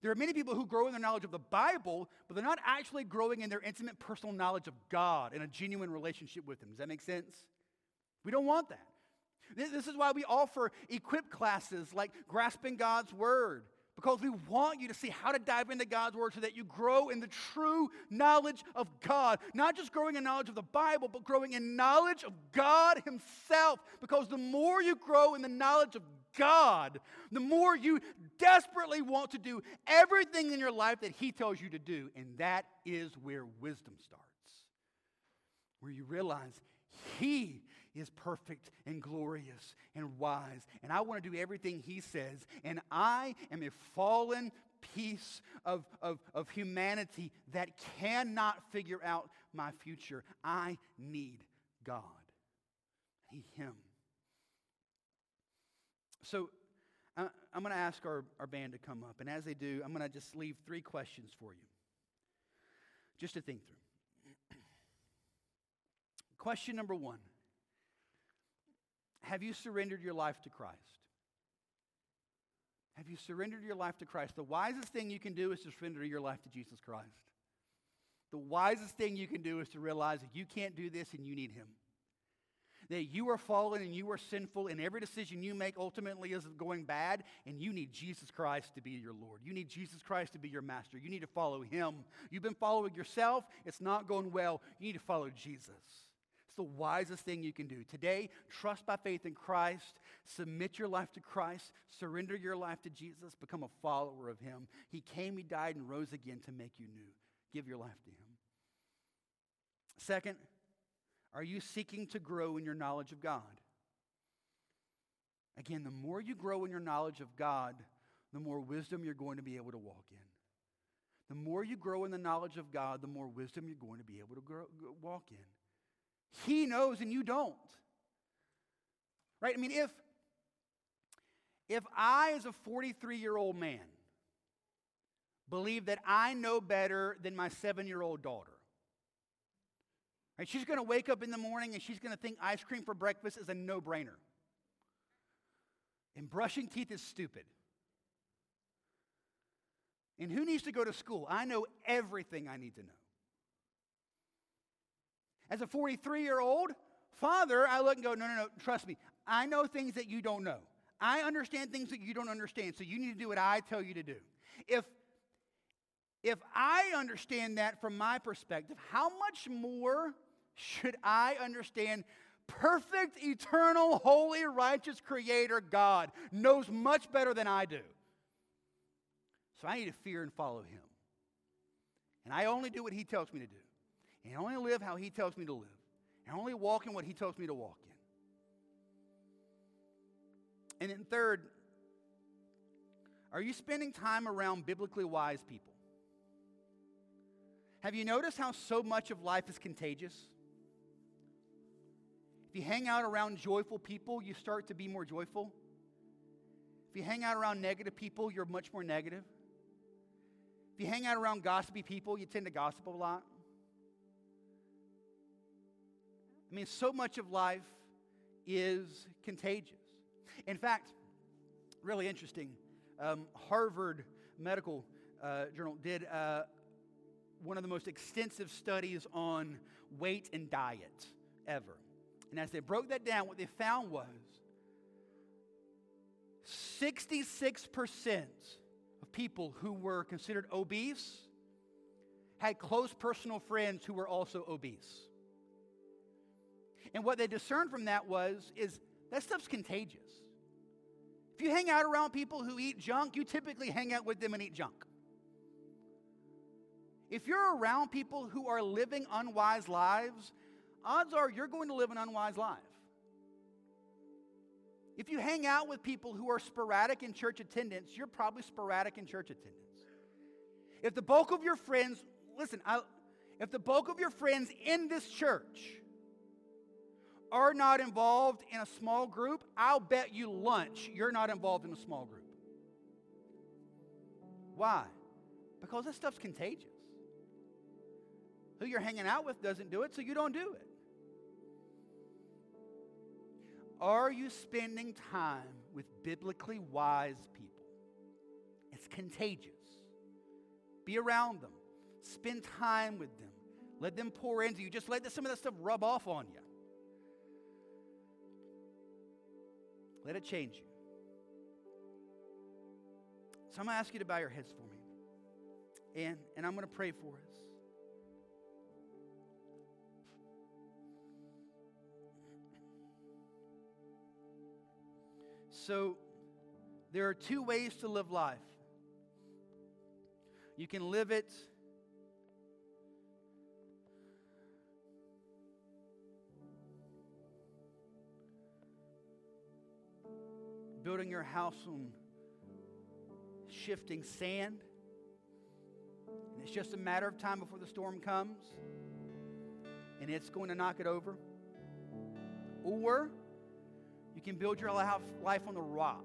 There are many people who grow in their knowledge of the Bible, but they're not actually growing in their intimate personal knowledge of God and a genuine relationship with Him. Does that make sense? We don't want that. This is why we offer equip classes like Grasping God's Word, because we want you to see how to dive into God's Word so that you grow in the true knowledge of God. Not just growing in knowledge of the Bible, but growing in knowledge of God Himself. Because the more you grow in the knowledge of God, the more you desperately want to do everything in your life that He tells you to do. And that is where wisdom starts, where you realize He is perfect and glorious and wise. And I want to do everything he says. And I am a fallen piece of, of, of humanity that cannot figure out my future. I need God. I need him. So I'm going to ask our, our band to come up. And as they do, I'm going to just leave three questions for you, just to think through. <clears throat> Question number one have you surrendered your life to Christ? Have you surrendered your life to Christ? The wisest thing you can do is to surrender your life to Jesus Christ. The wisest thing you can do is to realize that you can't do this and you need Him. That you are fallen and you are sinful, and every decision you make ultimately is going bad, and you need Jesus Christ to be your Lord. You need Jesus Christ to be your master. You need to follow Him. You've been following yourself, it's not going well. You need to follow Jesus It's the wisest thing you can do. Today, trust by faith in Christ, submit your life to Christ, surrender your life to Jesus, become a follower of Him. He came, He died, and rose again to make you new. Give your life to Him. Second, are you seeking to grow in your knowledge of God? Again, the more you grow in your knowledge of God, the more wisdom you're going to be able to walk in. The more you grow in the knowledge of God, the more wisdom you're going to be able to grow, walk in. He knows and you don't. Right? I mean, if if I, as a 43 year old man, believe that I know better than my seven year old daughter, right? She's going to wake up in the morning and she's going to think ice cream for breakfast is a no brainer. And brushing teeth is stupid. And who needs to go to school? I know everything I need to know. As a 43 year old father, I look and go, no, no, no, trust me. I know things that you don't know. I understand things that you don't understand. So you need to do what I tell you to do. If if I understand that from my perspective, how much more should I understand perfect, eternal, holy, righteous Creator God knows much better than I do. So I need to fear and follow Him. And I only do what He tells me to do. And I only live how He tells me to live. And I only walk in what He tells me to walk in. And then, third, are you spending time around biblically wise people? Have you noticed how so much of life is contagious? If you hang out around joyful people, you start to be more joyful. If you hang out around negative people, you're much more negative. If you hang out around gossipy people, you tend to gossip a lot. I mean, so much of life is contagious. In fact, really interesting, um, Harvard Medical uh, Journal did uh, one of the most extensive studies on weight and diet ever. And as they broke that down, what they found was 66% of people who were considered obese had close personal friends who were also obese. And what they discerned from that was is that stuff's contagious. If you hang out around people who eat junk, you typically hang out with them and eat junk. If you're around people who are living unwise lives, odds are you're going to live an unwise life. If you hang out with people who are sporadic in church attendance, you're probably sporadic in church attendance. If the bulk of your friends, listen, I, if the bulk of your friends in this church are not involved in a small group, I'll bet you lunch you're not involved in a small group. Why? Because this stuff's contagious. Who you're hanging out with doesn't do it, so you don't do it. Are you spending time with biblically wise people? It's contagious. Be around them, spend time with them, let them pour into you. Just let some of that stuff rub off on you. Let it change you. So I'm going to ask you to bow your heads for me. And, and I'm going to pray for us. So, there are two ways to live life. You can live it building your house on shifting sand. And it's just a matter of time before the storm comes and it's going to knock it over. Or you can build your life on the rock.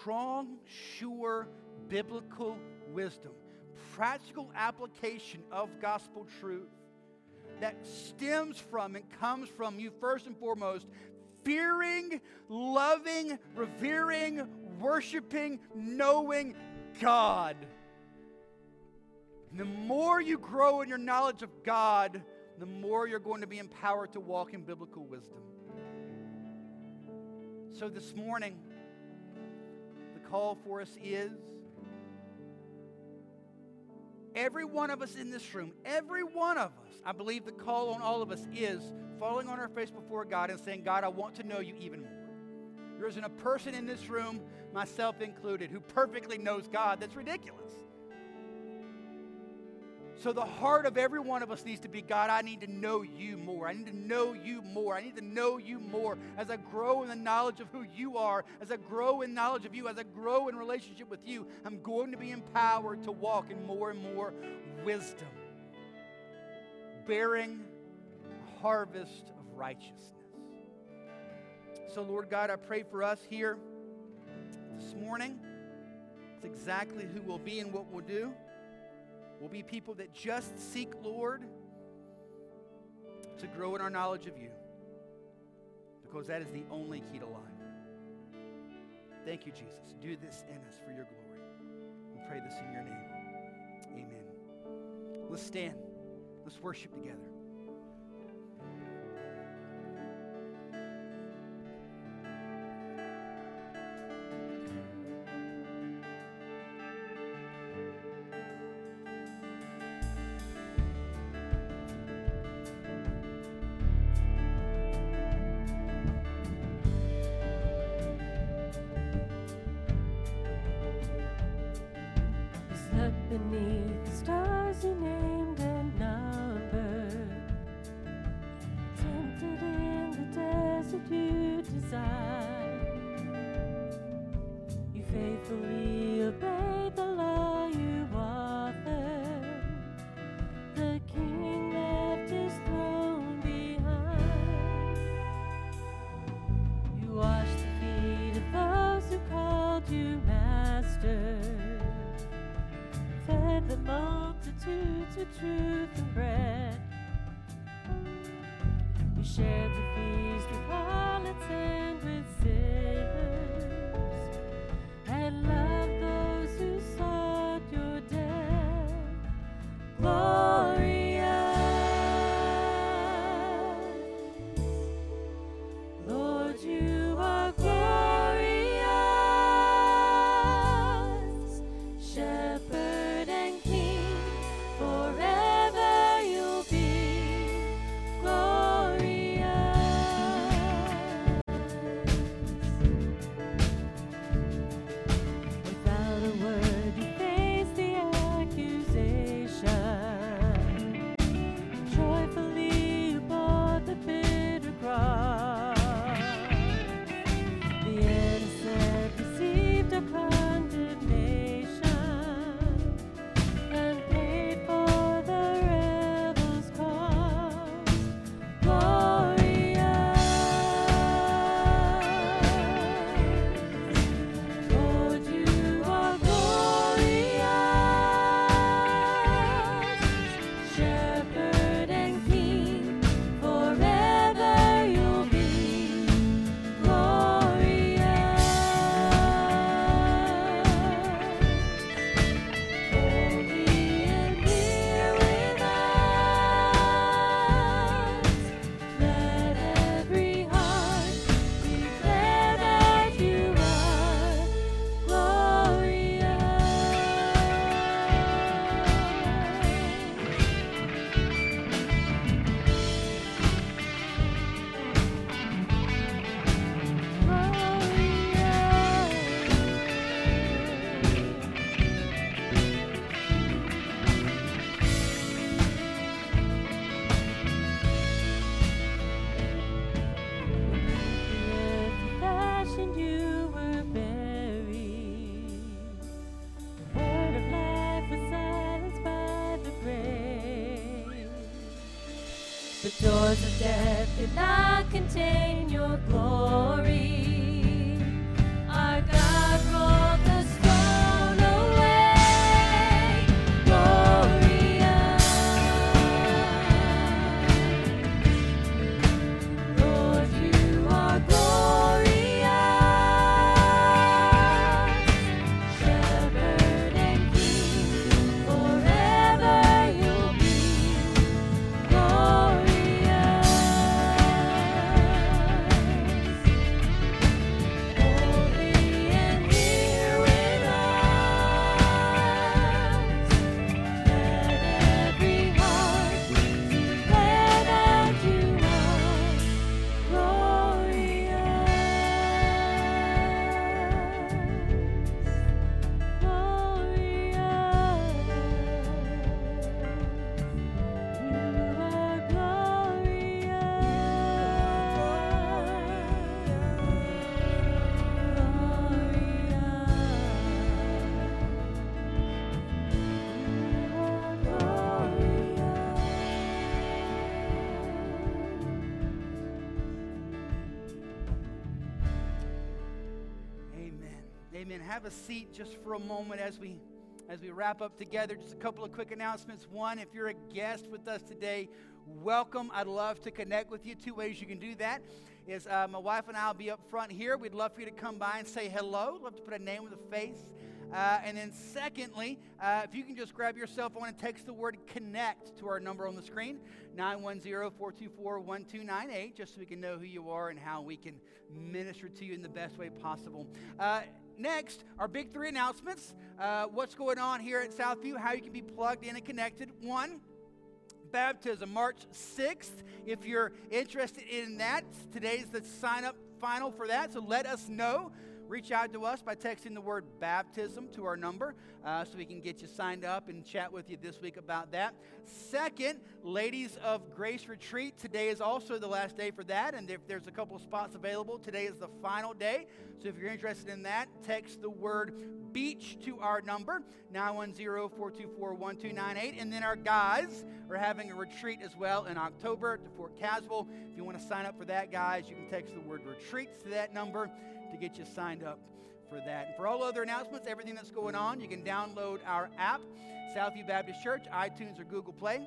Strong, sure, biblical wisdom, practical application of gospel truth that stems from and comes from you first and foremost fearing, loving, revering, worshiping, knowing God. And the more you grow in your knowledge of God, the more you're going to be empowered to walk in biblical wisdom. So this morning, the call for us is every one of us in this room, every one of us, I believe the call on all of us is falling on our face before God and saying, God, I want to know you even more. There isn't a person in this room, myself included, who perfectly knows God. That's ridiculous. So, the heart of every one of us needs to be God, I need to know you more. I need to know you more. I need to know you more. As I grow in the knowledge of who you are, as I grow in knowledge of you, as I grow in relationship with you, I'm going to be empowered to walk in more and more wisdom, bearing a harvest of righteousness. So, Lord God, I pray for us here this morning. It's exactly who we'll be and what we'll do. We'll be people that just seek, Lord, to grow in our knowledge of you. Because that is the only key to life. Thank you, Jesus. Do this in us for your glory. We pray this in your name. Amen. Let's stand. Let's worship together. Have a seat just for a moment as we as we wrap up together. Just a couple of quick announcements. One, if you're a guest with us today, welcome. I'd love to connect with you. Two ways you can do that is uh, my wife and I will be up front here. We'd love for you to come by and say hello. Love to put a name with a face. Uh, and then, secondly, uh, if you can just grab your cell phone and text the word connect to our number on the screen, 910 424 1298, just so we can know who you are and how we can minister to you in the best way possible. Next, our big three announcements uh, what's going on here at Southview, how you can be plugged in and connected. One, baptism, March 6th. If you're interested in that, today's the sign up final for that, so let us know. Reach out to us by texting the word baptism to our number uh, so we can get you signed up and chat with you this week about that. Second, Ladies of Grace Retreat. Today is also the last day for that, and if there's a couple spots available, today is the final day. So if you're interested in that, text the word beach to our number, 910-424-1298. And then our guys are having a retreat as well in October to Fort Caswell. If you want to sign up for that, guys, you can text the word retreats to that number to get you signed up for that. And for all other announcements, everything that's going on, you can download our app, Southview Baptist Church, iTunes or Google Play.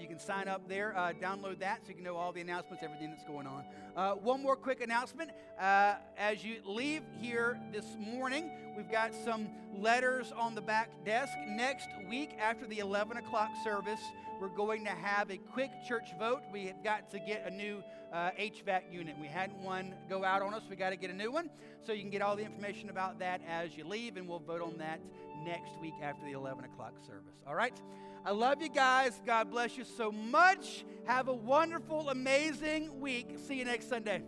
You can sign up there, uh, download that so you can know all the announcements, everything that's going on. Uh, one more quick announcement. Uh, as you leave here this morning, we've got some letters on the back desk. Next week, after the 11 o'clock service, we're going to have a quick church vote. We have got to get a new uh, HVAC unit. We had one go out on us. We got to get a new one. So you can get all the information about that as you leave, and we'll vote on that next week after the 11 o'clock service. All right? I love you guys. God bless you so much. Have a wonderful, amazing week. See you next Sunday.